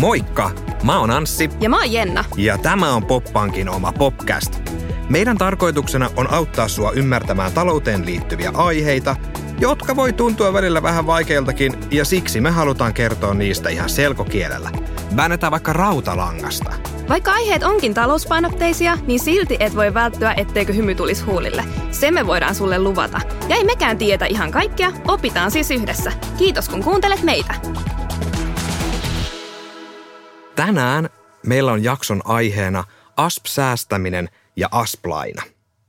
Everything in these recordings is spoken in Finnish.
Moikka! Mä oon Anssi. Ja mä oon Jenna. Ja tämä on Poppankin oma podcast. Meidän tarkoituksena on auttaa sua ymmärtämään talouteen liittyviä aiheita, jotka voi tuntua välillä vähän vaikeiltakin, ja siksi me halutaan kertoa niistä ihan selkokielellä. Väännetään vaikka rautalangasta. Vaikka aiheet onkin talouspainotteisia, niin silti et voi välttyä, etteikö hymy tulisi huulille. Se me voidaan sulle luvata. Ja ei mekään tietä ihan kaikkea, opitaan siis yhdessä. Kiitos kun kuuntelet meitä. Tänään meillä on jakson aiheena ASP-säästäminen ja ASP-laina.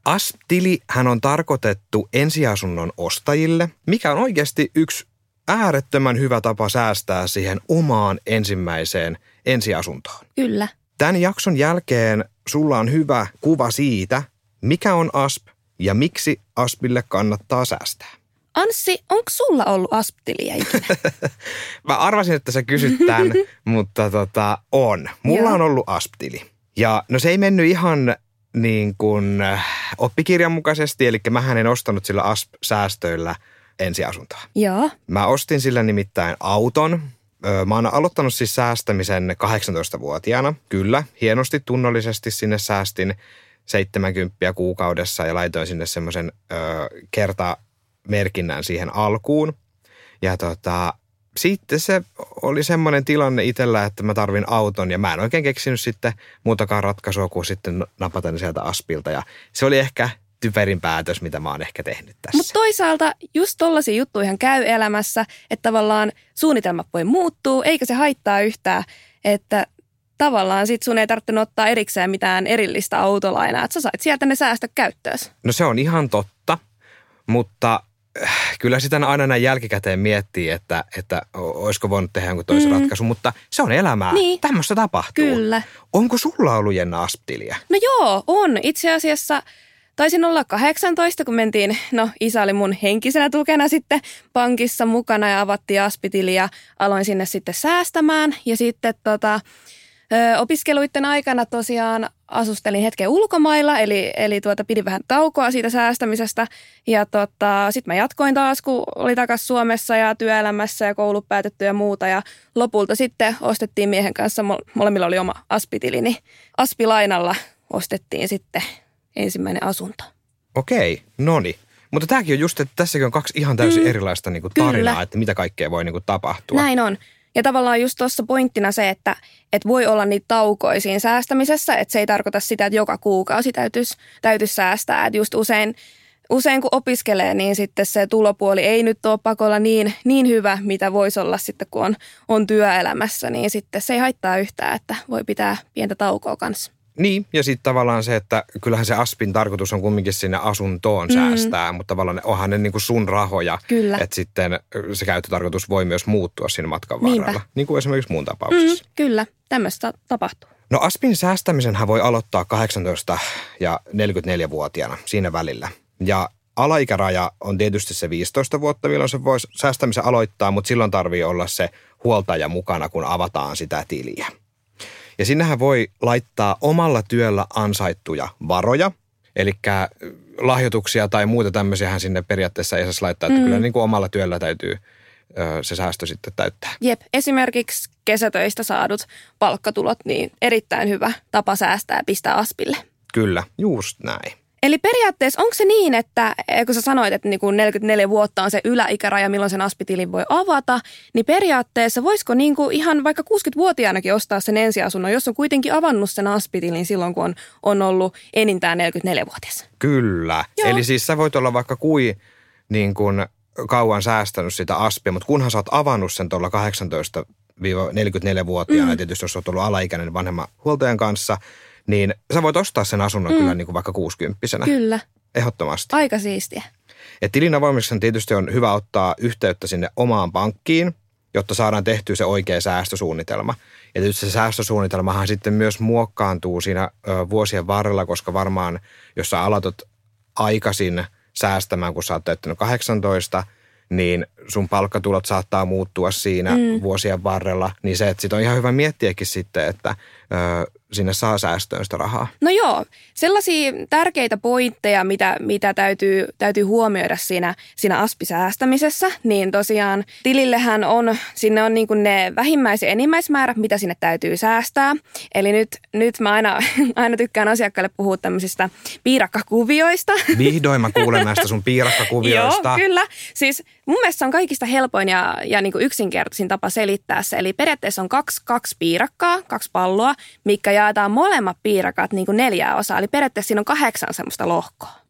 ASP-tili hän on tarkoitettu ensiasunnon ostajille, mikä on oikeasti yksi äärettömän hyvä tapa säästää siihen omaan ensimmäiseen ensiasuntoon. Kyllä. Tämän jakson jälkeen sulla on hyvä kuva siitä, mikä on ASP ja miksi ASPille kannattaa säästää. Anssi, onko sulla ollut asptiliä ikinä? Mä arvasin, että sä kysyt tämän, mutta tota, on. Mulla Joo. on ollut asptili. Ja no se ei mennyt ihan niin kuin äh, oppikirjan mukaisesti, eli mähän en ostanut sillä asp-säästöillä ensiasuntoa. Joo. Mä ostin sillä nimittäin auton. Mä oon aloittanut siis säästämisen 18-vuotiaana. Kyllä, hienosti tunnollisesti sinne säästin 70 kuukaudessa ja laitoin sinne semmoisen kertamerkinnän siihen alkuun. Ja tota, sitten se oli semmoinen tilanne itsellä, että mä tarvin auton ja mä en oikein keksinyt sitten muutakaan ratkaisua kuin sitten napata sieltä aspilta. Ja se oli ehkä typerin päätös, mitä mä oon ehkä tehnyt tässä. Mutta toisaalta just tollaisia juttuja käy elämässä, että tavallaan suunnitelmat voi muuttua, eikä se haittaa yhtään, että tavallaan sit sun ei tarvinnut ottaa erikseen mitään erillistä autolainaa, että sä sait sieltä ne säästö käyttöös. No se on ihan totta, mutta äh, kyllä sitä aina näin jälkikäteen miettii, että, että olisiko voinut tehdä jonkun toisen mm. ratkaisun, mutta se on elämää. Niin. Tämmöistä tapahtuu. Kyllä. Onko sulla ollut Jenna Asptiliä? No joo, on. Itse asiassa taisin olla 18, kun mentiin, no isä oli mun henkisenä tukena sitten pankissa mukana ja avattiin aspitili ja aloin sinne sitten säästämään. Ja sitten tota, opiskeluiden aikana tosiaan asustelin hetken ulkomailla, eli, eli tuota, pidin vähän taukoa siitä säästämisestä. Ja tota, sitten mä jatkoin taas, kun oli takaisin Suomessa ja työelämässä ja koulut päätetty ja muuta. Ja lopulta sitten ostettiin miehen kanssa, mol- molemmilla oli oma aspitili, niin aspilainalla ostettiin sitten ensimmäinen asunto. Okei, noni. Mutta tämäkin on just, että tässäkin on kaksi ihan täysin mm. erilaista niinku tarinaa, Kyllä. että mitä kaikkea voi niinku tapahtua. Näin on. Ja tavallaan just tuossa pointtina se, että, että voi olla niitä taukoja siinä säästämisessä, että se ei tarkoita sitä, että joka kuukausi täytyisi, täytyisi säästää. Että just usein, usein kun opiskelee, niin sitten se tulopuoli ei nyt ole pakolla niin, niin hyvä, mitä voisi olla sitten, kun on, on työelämässä. Niin sitten se ei haittaa yhtään, että voi pitää pientä taukoa kanssa. Niin, ja sitten tavallaan se, että kyllähän se Aspin tarkoitus on kumminkin sinne asuntoon mm. säästää, mutta tavallaan onhan ne niinku sun rahoja. Kyllä. Että sitten se käyttötarkoitus voi myös muuttua siinä matkan Niinpä. varrella. Niin kuin esimerkiksi mun tapauksessa. Mm, kyllä, tämmöistä tapahtuu. No Aspin säästämisen voi aloittaa 18 ja 44-vuotiaana siinä välillä. Ja alaikäraja on tietysti se 15 vuotta, milloin se voi säästämisen aloittaa, mutta silloin tarvii olla se huoltaja mukana, kun avataan sitä tiliä. Ja sinnehän voi laittaa omalla työllä ansaittuja varoja, eli lahjoituksia tai muuta tämmöisiä sinne periaatteessa ei saisi laittaa, että Mm. kyllä niin kuin omalla työllä täytyy se säästö sitten täyttää. Jep, esimerkiksi kesätöistä saadut palkkatulot, niin erittäin hyvä tapa säästää ja pistää aspille. Kyllä, just näin. Eli periaatteessa onko se niin, että eh, kun sä sanoit, että niinku 44 vuotta on se yläikäraja, milloin sen aspitilin voi avata, niin periaatteessa voisiko niinku ihan vaikka 60-vuotiaanakin ostaa sen ensiasunnon, jos on kuitenkin avannut sen aspitilin silloin, kun on, on ollut enintään 44-vuotias? Kyllä. Joo. Eli siis sä voit olla vaikka kui niin kuin kauan säästänyt sitä aspia, mutta kunhan sä oot avannut sen tuolla 18-44-vuotiaana, mm. tietysti jos oot ollut alaikäinen vanhemman huoltajan kanssa, niin sä voit ostaa sen asunnon mm. kyllä niin kuin vaikka 60 Kyllä, Ehdottomasti. aika siistiä. Et tilin avaamiseksi tietysti on hyvä ottaa yhteyttä sinne omaan pankkiin, jotta saadaan tehtyä se oikea säästösuunnitelma. Ja tietysti se säästösuunnitelmahan sitten myös muokkaantuu siinä ö, vuosien varrella, koska varmaan jos sä aloitat aikaisin säästämään, kun sä oot täyttänyt 18, niin sun palkkatulot saattaa muuttua siinä mm. vuosien varrella. Niin se, että sit on ihan hyvä miettiäkin sitten, että ö, sinne saa säästöön sitä rahaa? No joo, sellaisia tärkeitä pointteja, mitä, mitä täytyy, täytyy huomioida siinä, siinä aspisäästämisessä, niin tosiaan tilillehän on, sinne on niin kuin ne vähimmäis- ja enimmäismäärät, mitä sinne täytyy säästää. Eli nyt, nyt mä aina, aina tykkään asiakkaille puhua tämmöisistä piirakkakuvioista. Vihdoin mä kuulen näistä sun piirakkakuvioista. joo, kyllä. Siis mun mielestä se on kaikista helpoin ja, ja niin kuin yksinkertaisin tapa selittää se. Eli periaatteessa on kaksi, kaksi piirakkaa, kaksi palloa, mikä jaetaan molemmat piirakat niin kuin neljää osaa. Eli periaatteessa siinä on kahdeksan semmoista lohkoa.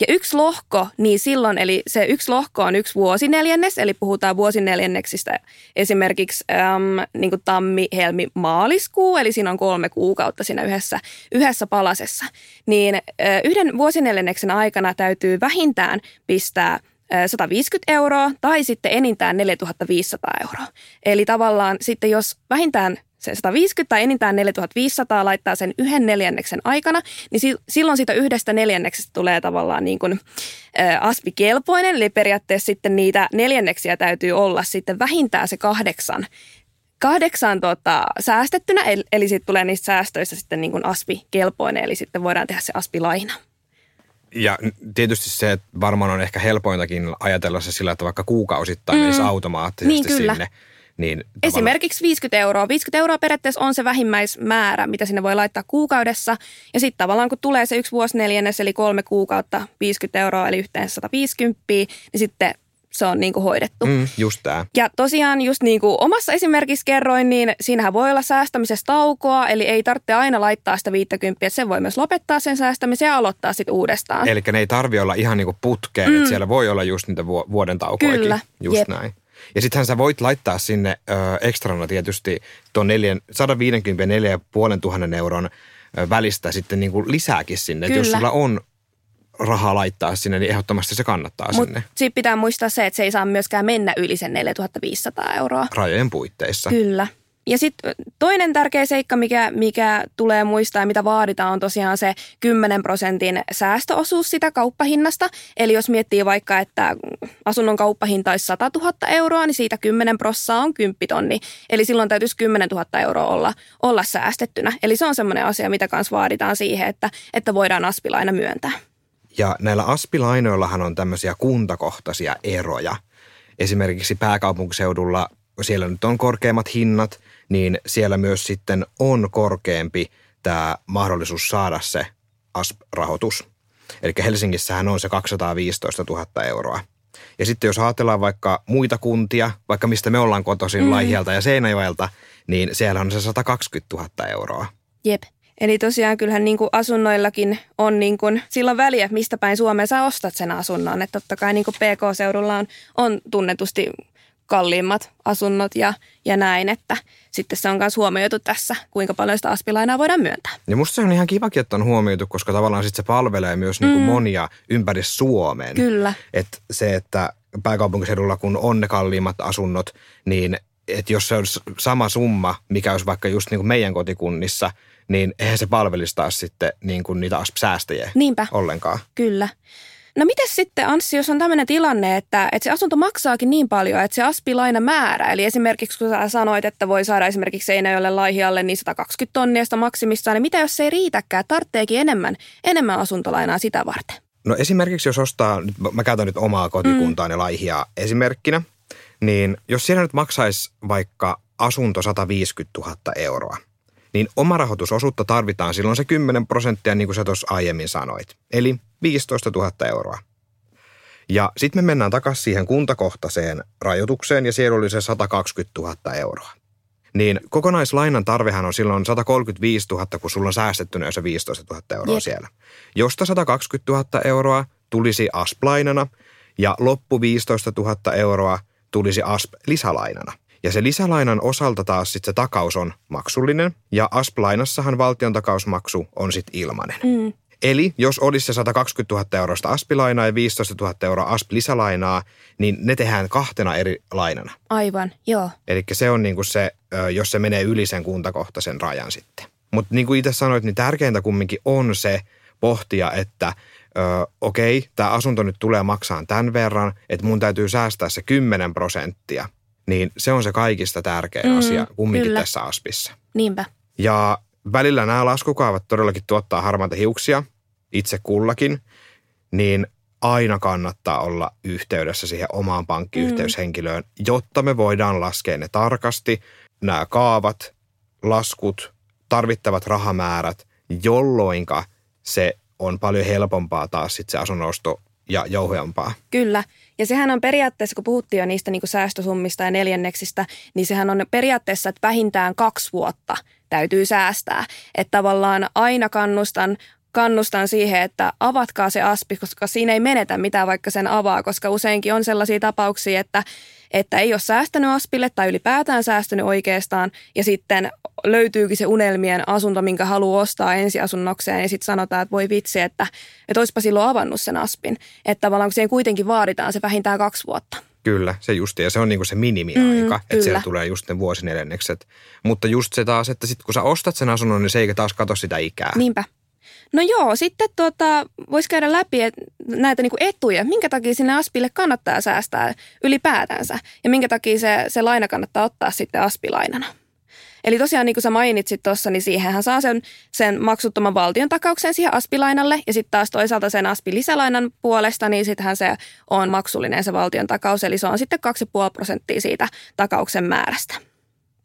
Ja yksi lohko, niin silloin, eli se yksi lohko on yksi vuosineljännes, eli puhutaan vuosineljänneksistä esimerkiksi äm, niin kuin tammi, helmi, maaliskuu, eli siinä on kolme kuukautta siinä yhdessä, yhdessä palasessa. Niin äh, yhden vuosineljänneksen aikana täytyy vähintään pistää 150 euroa tai sitten enintään 4500 euroa. Eli tavallaan sitten jos vähintään se 150 tai enintään 4500 laittaa sen yhden neljänneksen aikana, niin silloin siitä yhdestä neljänneksestä tulee tavallaan niin kuin aspikelpoinen, eli periaatteessa sitten niitä neljänneksiä täytyy olla sitten vähintään se kahdeksan kahdeksan tota, säästettynä, eli, eli sitten tulee niistä säästöistä sitten niin kuin aspi-kelpoinen, eli sitten voidaan tehdä se aspilaina. Ja tietysti se että varmaan on ehkä helpointakin ajatella se sillä, että vaikka kuukausittain mm. menisi automaattisesti niin, kyllä. sinne. Niin Esimerkiksi 50 euroa. 50 euroa periaatteessa on se vähimmäismäärä, mitä sinne voi laittaa kuukaudessa. Ja sitten tavallaan kun tulee se yksi vuosi neljännes, eli kolme kuukautta 50 euroa, eli yhteensä 150, niin sitten se on niin kuin hoidettu. Mm, just tämä. Ja tosiaan just niin kuin omassa esimerkissä kerroin, niin siinähän voi olla säästämisessä taukoa, eli ei tarvitse aina laittaa sitä 50, että sen voi myös lopettaa sen säästämisen ja aloittaa sitten uudestaan. Eli ne ei tarvi olla ihan niin kuin putkeen, mm. että siellä voi olla just niitä vuoden taukoja. Kyllä. Just Jep. näin. Ja sittenhän sä voit laittaa sinne ö, ekstrana tietysti tuon 150 ja 4500 euron välistä sitten niin kuin lisääkin sinne. Kyllä. jos sulla on rahaa laittaa sinne, niin ehdottomasti se kannattaa Mut sinne. Sitten pitää muistaa se, että se ei saa myöskään mennä yli sen 4500 euroa. Rajojen puitteissa. Kyllä. Ja sitten toinen tärkeä seikka, mikä, mikä tulee muistaa ja mitä vaaditaan, on tosiaan se 10 prosentin säästöosuus sitä kauppahinnasta. Eli jos miettii vaikka, että asunnon kauppahinta olisi 100 000 euroa, niin siitä 10 prossaa on 10 tonni. Eli silloin täytyisi 10 000 euroa olla, olla säästettynä. Eli se on semmoinen asia, mitä kanssa vaaditaan siihen, että, että voidaan aspilaina myöntää. Ja näillä aspilainoillahan on tämmöisiä kuntakohtaisia eroja. Esimerkiksi pääkaupunkiseudulla siellä nyt on korkeammat hinnat, niin siellä myös sitten on korkeampi tämä mahdollisuus saada se ASP-rahoitus. Eli Helsingissähän on se 215 000 euroa. Ja sitten jos ajatellaan vaikka muita kuntia, vaikka mistä me ollaan kotoisin, mm. Laihialta ja Seinäjoelta, niin siellä on se 120 000 euroa. Jep. Eli tosiaan kyllähän niin kuin asunnoillakin on niin kuin, silloin väliä, mistä päin Suomeen sä ostat sen asunnon. Että totta kai niin kuin PK-seudulla on, on tunnetusti kalliimmat asunnot ja, ja näin, että sitten se on myös huomioitu tässä, kuinka paljon sitä aspilainaa voidaan myöntää. Ja musta se on ihan kivakin, että on huomioitu, koska tavallaan sitten se palvelee myös niin kuin mm. monia ympäri Suomen. Kyllä. Että se, että pääkaupunkiseudulla kun on ne kalliimmat asunnot, niin että jos se olisi sama summa, mikä olisi vaikka just niin kuin meidän kotikunnissa – niin eihän se palvelisi taas sitten niin kuin niitä säästäjiä Niinpä. ollenkaan. Kyllä. No miten sitten Anssi, jos on tämmöinen tilanne, että, että se asunto maksaakin niin paljon, että se aspilaina määrä, eli esimerkiksi kun sä sanoit, että voi saada esimerkiksi Seinäjoelle Laihialle niin 120 tonnia sitä maksimissaan, niin mitä jos se ei riitäkään, tarvitseekin enemmän, enemmän asuntolainaa sitä varten? No esimerkiksi jos ostaa, mä käytän nyt omaa kotikuntaani mm. Laihia esimerkkinä, niin jos siellä nyt maksaisi vaikka asunto 150 000 euroa – niin omarahoitusosuutta tarvitaan silloin se 10 prosenttia, niin kuin sä tuossa aiemmin sanoit. Eli 15 000 euroa. Ja sitten me mennään takaisin siihen kuntakohtaiseen rajoitukseen ja siellä oli se 120 000 euroa. Niin kokonaislainan tarvehan on silloin 135 000, kun sulla on säästettynä jo se 15 000 euroa Jep. siellä. Josta 120 000 euroa tulisi ASP-lainana ja loppu 15 000 euroa tulisi ASP-lisälainana. Ja se lisälainan osalta taas sit se takaus on maksullinen ja ASP-lainassahan valtion takausmaksu on sitten ilmainen. Mm. Eli jos olisi se 120 000 eurosta aspilainaa ja 15 000 euroa asp-lisälainaa, niin ne tehdään kahtena eri lainana. Aivan, joo. Eli se on niinku se, jos se menee yli sen kuntakohtaisen rajan sitten. Mutta niin kuin itse sanoit, niin tärkeintä kumminkin on se pohtia, että ö, okei, tämä asunto nyt tulee maksaan tämän verran, että mun täytyy säästää se 10 prosenttia – niin se on se kaikista tärkein mm, asia kumminkin kyllä. tässä aspissa. Niinpä. Ja välillä nämä laskukaavat todellakin tuottaa harmaita hiuksia itse kullakin, niin aina kannattaa olla yhteydessä siihen omaan pankkiyhteyshenkilöön, mm. jotta me voidaan laskea ne tarkasti, nämä kaavat, laskut, tarvittavat rahamäärät, jolloinka se on paljon helpompaa taas sitten se asunnosto ja jouheampaa. Kyllä. Ja sehän on periaatteessa, kun puhuttiin jo niistä niin kuin säästösummista ja neljänneksistä, niin sehän on periaatteessa, että vähintään kaksi vuotta täytyy säästää. Että tavallaan aina kannustan kannustan siihen, että avatkaa se aspi, koska siinä ei menetä mitään, vaikka sen avaa, koska useinkin on sellaisia tapauksia, että, että ei ole säästänyt aspille tai ylipäätään säästänyt oikeastaan ja sitten löytyykin se unelmien asunto, minkä haluaa ostaa ensiasunnokseen ja sitten sanotaan, että voi vitsi, että, että olisipa silloin avannut sen aspin. Että tavallaan kun siihen kuitenkin vaaditaan se vähintään kaksi vuotta. Kyllä, se justi, ja se on niinku se minimiaika, mm, että siellä tulee just ne vuosineljännekset. Mutta just se taas, että sitten kun sä ostat sen asunnon, niin se ei taas kato sitä ikää. Niinpä. No joo, sitten tuota, voisi käydä läpi et, näitä niinku etuja, minkä takia sinne Aspille kannattaa säästää ylipäätänsä ja minkä takia se, se laina kannattaa ottaa sitten Aspilainana. Eli tosiaan niin kuin sä mainitsit tuossa, niin siihenhän saa sen, sen maksuttoman valtion takauksen siihen aspilainalle ja sitten taas toisaalta sen aspi-lisälainan puolesta, niin sittenhän se on maksullinen se valtion takaus, eli se on sitten 2,5 prosenttia siitä takauksen määrästä.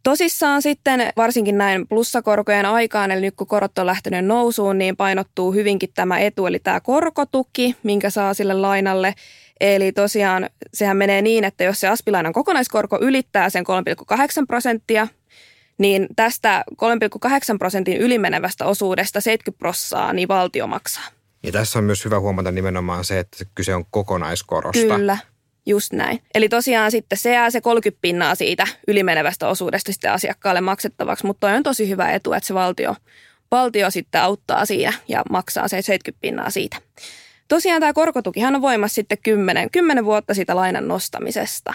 Tosissaan sitten varsinkin näin plussakorkojen aikaan, eli nyt kun korot on lähtenyt nousuun, niin painottuu hyvinkin tämä etu, eli tämä korkotuki, minkä saa sille lainalle. Eli tosiaan sehän menee niin, että jos se aspilainan kokonaiskorko ylittää sen 3,8 prosenttia, niin tästä 3,8 prosentin ylimenevästä osuudesta 70 prossaa niin valtio maksaa. Ja tässä on myös hyvä huomata nimenomaan se, että kyse on kokonaiskorosta. Kyllä, just näin. Eli tosiaan sitten se jää se 30 pinnaa siitä ylimenevästä osuudesta sitten asiakkaalle maksettavaksi, mutta toi on tosi hyvä etu, että se valtio, valtio sitten auttaa siinä ja maksaa se 70 pinnaa siitä. Tosiaan tämä korkotukihan on voimassa sitten 10, 10 vuotta siitä lainan nostamisesta.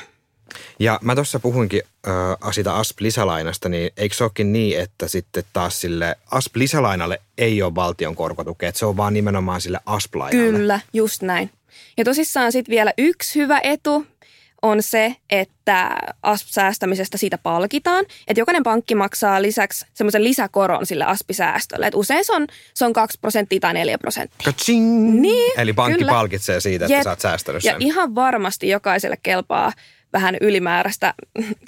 Ja mä tuossa puhuinkin äh, siitä ASP-lisälainasta, niin eikö se olekin niin, että sitten taas sille ASP-lisälainalle ei ole valtion korkotukea, että se on vaan nimenomaan sille ASP-lainalle? Kyllä, just näin. Ja tosissaan sitten vielä yksi hyvä etu on se, että ASP-säästämisestä siitä palkitaan. Että jokainen pankki maksaa lisäksi semmoisen lisäkoron sille ASP-säästölle. Että usein se on, se on 2 prosenttia tai 4 prosenttia. Kaching! Niin, Eli pankki kyllä. palkitsee siitä, että Jep. sä oot säästänyt sen. Ja ihan varmasti jokaiselle kelpaa vähän ylimääräistä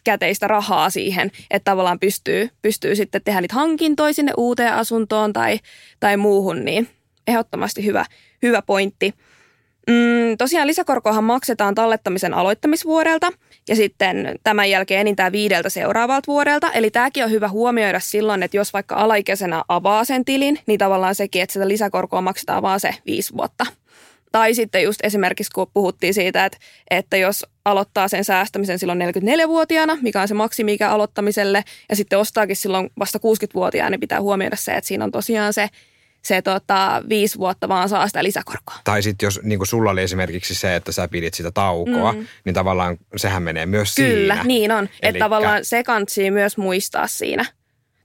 käteistä rahaa siihen, että tavallaan pystyy, pystyy sitten tehdä niitä hankintoja sinne uuteen asuntoon tai, tai muuhun, niin ehdottomasti hyvä, hyvä pointti. Mm, tosiaan lisäkorkoahan maksetaan tallettamisen aloittamisvuodelta ja sitten tämän jälkeen enintään viideltä seuraavalta vuodelta. Eli tämäkin on hyvä huomioida silloin, että jos vaikka alaikäisenä avaa sen tilin, niin tavallaan sekin, että sitä lisäkorkoa maksetaan vaan se viisi vuotta. Tai sitten just esimerkiksi, kun puhuttiin siitä, että, että jos aloittaa sen säästämisen silloin 44-vuotiaana, mikä on se maksimikä aloittamiselle, ja sitten ostaakin silloin vasta 60-vuotiaana, niin pitää huomioida se, että siinä on tosiaan se se tota, viisi vuotta vaan saa sitä lisäkorkoa. Tai sitten jos niin sulla oli esimerkiksi se, että sä pidit sitä taukoa, mm. niin tavallaan sehän menee myös Kyllä, siinä. Kyllä, niin on. Elikkä... Että tavallaan se kantsii myös muistaa siinä.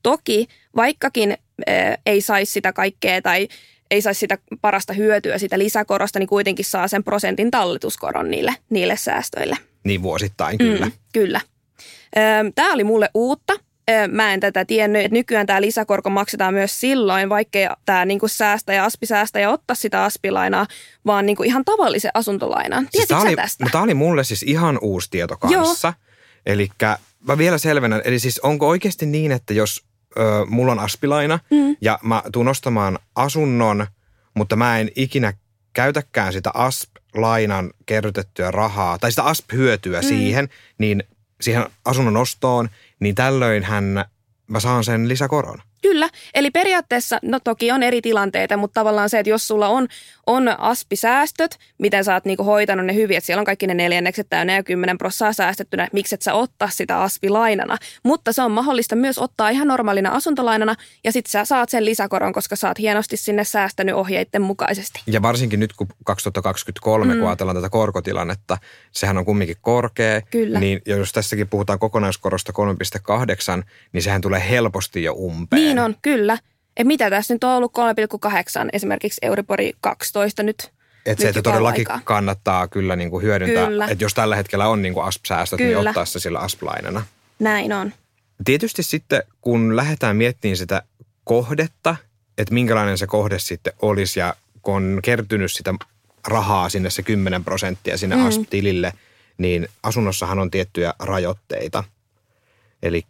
Toki vaikkakin äh, ei saisi sitä kaikkea tai ei saisi sitä parasta hyötyä sitä lisäkorosta, niin kuitenkin saa sen prosentin talletuskoron niille, niille säästöille. Niin vuosittain, kyllä. Mm, kyllä. Tämä oli mulle uutta. Mä en tätä tiennyt, että nykyään tämä lisäkorko maksetaan myös silloin, vaikkei tämä niinku säästäjä, aspisäästäjä ottaa sitä aspilainaa, vaan niinku ihan tavallisen asuntolainan. Siis tämä oli, tästä? No, tämä oli mulle siis ihan uusi tieto kanssa. Eli mä vielä selvennän, eli siis onko oikeasti niin, että jos ö, mulla on aspilaina mm. ja mä tuun ostamaan asunnon, mutta mä en ikinä käytäkään sitä ASP-lainan kerrytettyä rahaa tai sitä ASP-hyötyä mm. siihen, niin siihen asunnon ostoon, niin tällöin hän, mä saan sen lisäkoron. Kyllä, eli periaatteessa, no toki on eri tilanteita, mutta tavallaan se, että jos sulla on, on aspisäästöt, miten sä oot niinku hoitanut ne hyvin, että siellä on kaikki ne neljännekset täynnä ja kymmenen prossaa säästettynä, miksi et sä ottaa sitä aspilainana. Mutta se on mahdollista myös ottaa ihan normaalina asuntolainana ja sitten sä saat sen lisäkoron, koska sä oot hienosti sinne säästänyt ohjeiden mukaisesti. Ja varsinkin nyt, kun 2023, mm. kun ajatellaan tätä korkotilannetta, sehän on kumminkin korkea. Kyllä. Niin jos tässäkin puhutaan kokonaiskorosta 3,8, niin sehän tulee helposti jo umpeen. Niin on, kyllä. Et mitä tässä nyt on ollut 3,8, esimerkiksi Euribori 12 nyt että se, että todellakin aikaa. kannattaa kyllä niin kuin hyödyntää, kyllä. että jos tällä hetkellä on niin kuin ASP-säästöt, niin kyllä. niin ottaa se sillä ASP-lainana. Näin on. Tietysti sitten, kun lähdetään miettimään sitä kohdetta, että minkälainen se kohde sitten olisi ja kun on kertynyt sitä rahaa sinne se 10 prosenttia sinne mm. ASP-tilille, niin asunnossahan on tiettyjä rajoitteita. Eli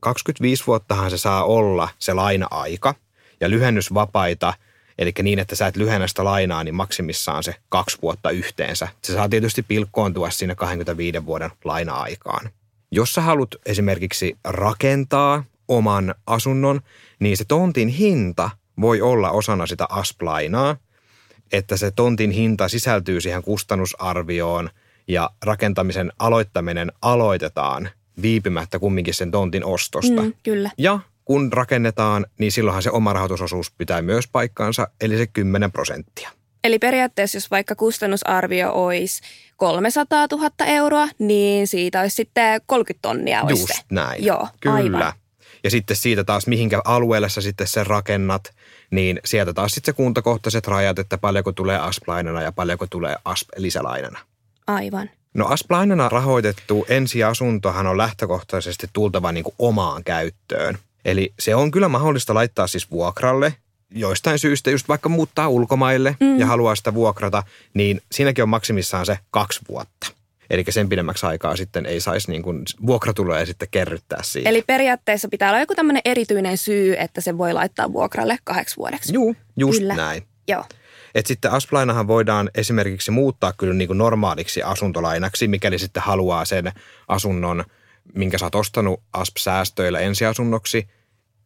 25 vuottahan se saa olla se laina-aika ja lyhennysvapaita, eli niin, että sä et lyhennä sitä lainaa, niin maksimissaan se kaksi vuotta yhteensä. Se saa tietysti pilkkoontua sinne 25 vuoden laina-aikaan. Jos sä haluat esimerkiksi rakentaa oman asunnon, niin se tontin hinta voi olla osana sitä asplainaa, että se tontin hinta sisältyy siihen kustannusarvioon ja rakentamisen aloittaminen aloitetaan viipymättä kumminkin sen tontin ostosta. Mm, kyllä. Ja kun rakennetaan, niin silloinhan se oma rahoitusosuus pitää myös paikkaansa, eli se 10 prosenttia. Eli periaatteessa, jos vaikka kustannusarvio olisi 300 000 euroa, niin siitä olisi sitten 30 tonnia. Olisi Just se. näin. Joo, Kyllä. aivan. Ja sitten siitä taas, mihinkä alueelle sä sitten sen rakennat, niin sieltä taas sitten se kuntakohtaiset rajat, että paljonko tulee asplainana ja paljonko tulee asp lisälainana. Aivan. No asplainana rahoitettu ensiasuntohan on lähtökohtaisesti tultava niin kuin omaan käyttöön. Eli se on kyllä mahdollista laittaa siis vuokralle, joistain syystä just vaikka muuttaa ulkomaille mm. ja haluaa sitä vuokrata, niin siinäkin on maksimissaan se kaksi vuotta. Eli sen pidemmäksi aikaa sitten ei saisi niin kuin vuokratuloja sitten kerryttää siitä. Eli periaatteessa pitää olla joku tämmöinen erityinen syy, että se voi laittaa vuokralle kahdeksi vuodeksi. Juu, just Kyllä. näin. Joo. Et sitten asplainahan voidaan esimerkiksi muuttaa kyllä niin kuin normaaliksi asuntolainaksi, mikäli sitten haluaa sen asunnon, minkä sä oot ostanut ASP-säästöillä ensiasunnoksi,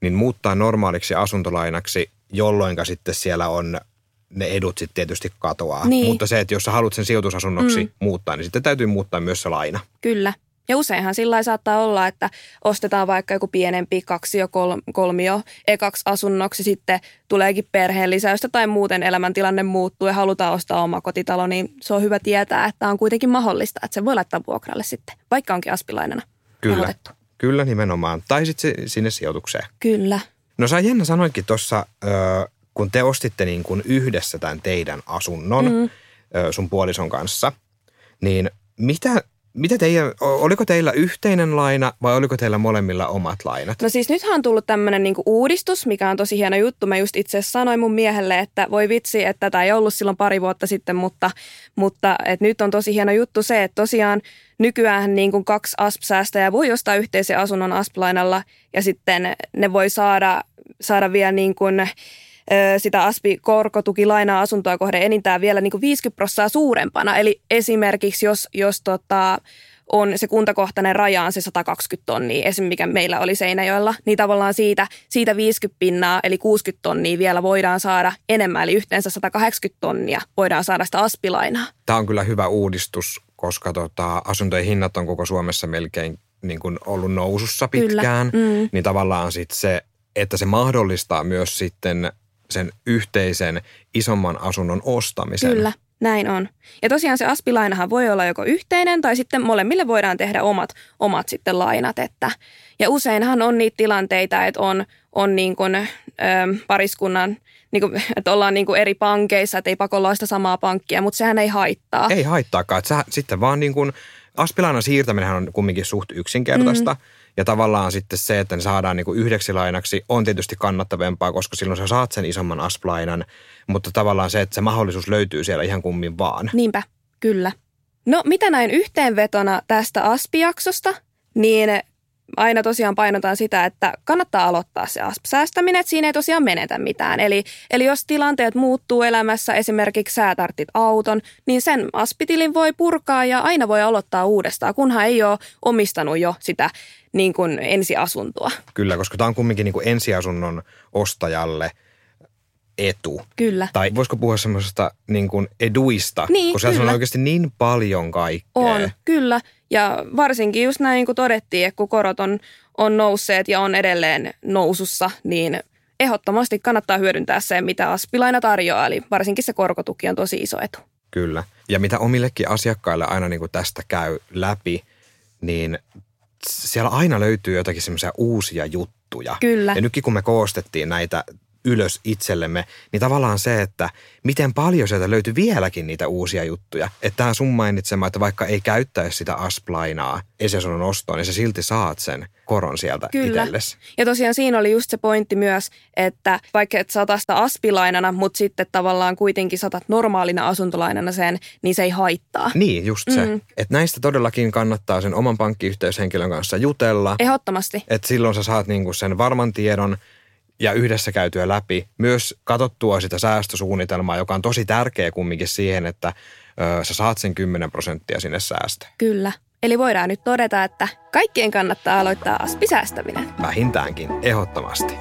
niin muuttaa normaaliksi asuntolainaksi, jolloin sitten siellä on ne edut sitten tietysti katoaa. Niin. Mutta se, että jos sä haluat sen sijoitusasunnoksi Mm. muuttaa, niin sitten täytyy muuttaa myös se laina. Kyllä. Ja useinhan sillä saattaa olla, että ostetaan vaikka joku pienempi kaksio, kol, kolmio ekaksi asunnoksi, sitten tuleekin perheen lisäystä tai muuten elämäntilanne muuttuu ja halutaan ostaa oma kotitalo, niin se on hyvä tietää, että on kuitenkin mahdollista, että se voi laittaa vuokralle sitten, vaikka onkin aspilainana Kyllä, rahoitettu. kyllä nimenomaan. Tai sitten sinne sijoitukseen. Kyllä. No sä Jenna sanoitkin tuossa, kun te ostitte niin kuin yhdessä tämän teidän asunnon mm. sun puolison kanssa, niin mitä, mitä teidän, oliko teillä yhteinen laina vai oliko teillä molemmilla omat lainat? No siis nythän on tullut tämmöinen niinku uudistus, mikä on tosi hieno juttu. Mä just itse sanoin mun miehelle, että voi vitsi, että tämä ei ollut silloin pari vuotta sitten, mutta, mutta et nyt on tosi hieno juttu se, että tosiaan nykyään niin kuin kaksi ASP-säästäjää voi ostaa yhteisen asunnon ASP-lainalla ja sitten ne voi saada, saada vielä niin kuin, sitä ASPI-korkotukilainaa asuntoa kohden enintään vielä niin kuin 50 prosenttia suurempana. Eli esimerkiksi jos, jos tota, on se kuntakohtainen raja on se 120 tonnia, esim. mikä meillä oli Seinäjoella, niin tavallaan siitä, siitä 50 pinnaa, eli 60 tonnia vielä voidaan saada enemmän, eli yhteensä 180 tonnia voidaan saada sitä aspilainaa. Tämä on kyllä hyvä uudistus, koska tota, asuntojen hinnat on koko Suomessa melkein niin kuin ollut nousussa Kyllä. pitkään. Mm. Niin tavallaan sit se, että se mahdollistaa myös sitten sen yhteisen isomman asunnon ostamisen. Kyllä, näin on. Ja tosiaan se aspilainahan voi olla joko yhteinen tai sitten molemmille voidaan tehdä omat, omat sitten lainat. Että, ja useinhan on niitä tilanteita, että on, on niin kuin, ö, pariskunnan, niin kuin, että ollaan niin kuin eri pankeissa, että ei pakolla sitä samaa pankkia, mutta sehän ei haittaa. Ei haittaakaan. Että sä, sitten vaan niin kuin, aspilainan siirtäminen on kumminkin suht yksinkertaista. Mm. Ja tavallaan sitten se, että ne saadaan niin kuin yhdeksi lainaksi, on tietysti kannattavampaa, koska silloin sä saat sen isomman asplainan. Mutta tavallaan se, että se mahdollisuus löytyy siellä ihan kummin vaan. Niinpä, kyllä. No mitä näin yhteenvetona tästä ASP-jaksosta, niin aina tosiaan painotan sitä, että kannattaa aloittaa se ASP-säästäminen, että siinä ei tosiaan menetä mitään. Eli, eli jos tilanteet muuttuu elämässä, esimerkiksi sä tarttit auton, niin sen ASP-tilin voi purkaa ja aina voi aloittaa uudestaan, kunhan ei ole omistanut jo sitä niin kuin ensiasuntoa. Kyllä, koska tämä on kumminkin niin kuin ensiasunnon ostajalle etu. Kyllä. Tai voisiko puhua semmoisesta niin kuin eduista, Niin, kun siellä on oikeasti niin paljon kaikkea. On, kyllä. Ja varsinkin just näin, kun todettiin, että kun korot on, on nousseet ja on edelleen nousussa, niin ehdottomasti kannattaa hyödyntää se, mitä Aspilaina tarjoaa. Eli varsinkin se korkotuki on tosi iso etu. Kyllä. Ja mitä omillekin asiakkaille aina niin kuin tästä käy läpi, niin siellä aina löytyy jotakin semmoisia uusia juttuja. Kyllä. Ja nytkin kun me koostettiin näitä ylös itsellemme, niin tavallaan se, että miten paljon sieltä löytyy vieläkin niitä uusia juttuja. Että tämä sun mainitsema, että vaikka ei käyttäisi sitä asplainaa esiasunnon ostoon, niin sä silti saat sen koron sieltä Kyllä. itsellesi. Ja tosiaan siinä oli just se pointti myös, että vaikka et sata sitä aspilainana, mutta sitten tavallaan kuitenkin satat normaalina asuntolainana sen, niin se ei haittaa. Niin, just se. Mm. Että näistä todellakin kannattaa sen oman pankkiyhteyshenkilön kanssa jutella. Ehdottomasti. Että silloin sä saat niinku sen varman tiedon ja yhdessä käytyä läpi. Myös katsottua sitä säästösuunnitelmaa, joka on tosi tärkeä kumminkin siihen, että ö, sä saat sen 10 prosenttia sinne säästöön. Kyllä. Eli voidaan nyt todeta, että kaikkien kannattaa aloittaa aspisäästäminen. Vähintäänkin, ehdottomasti.